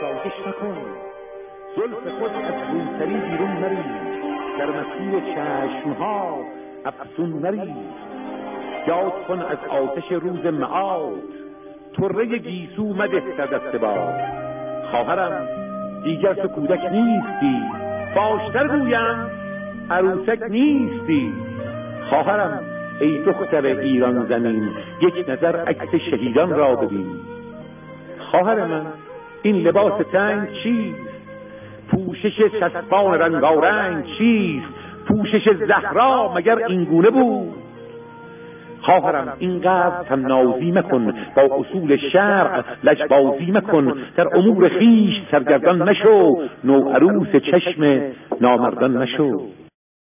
آسایش مکن زلف خود از روسری بیرون نری. در مسیر چشمها افسون نری. یاد کن از آتش روز معاد. طره گیسو مده در دست باد. خواهرم دیگر تو کودک نیستی. باشتر گویم عروسک نیستی. خواهرم ای دختر ایران زمین یک نظر عکس شهیدان را ببین. خواهر من این لباس تنگ چیست؟ پوشش چسبان رنگارنگ چیست؟ پوشش زهرا مگر اینگونه بود؟ خواهرم اینقدر تنازی مکن با اصول شرع لجبازی مکن در امور خیش سرگردان نشو نو عروس چشم نامردان نشو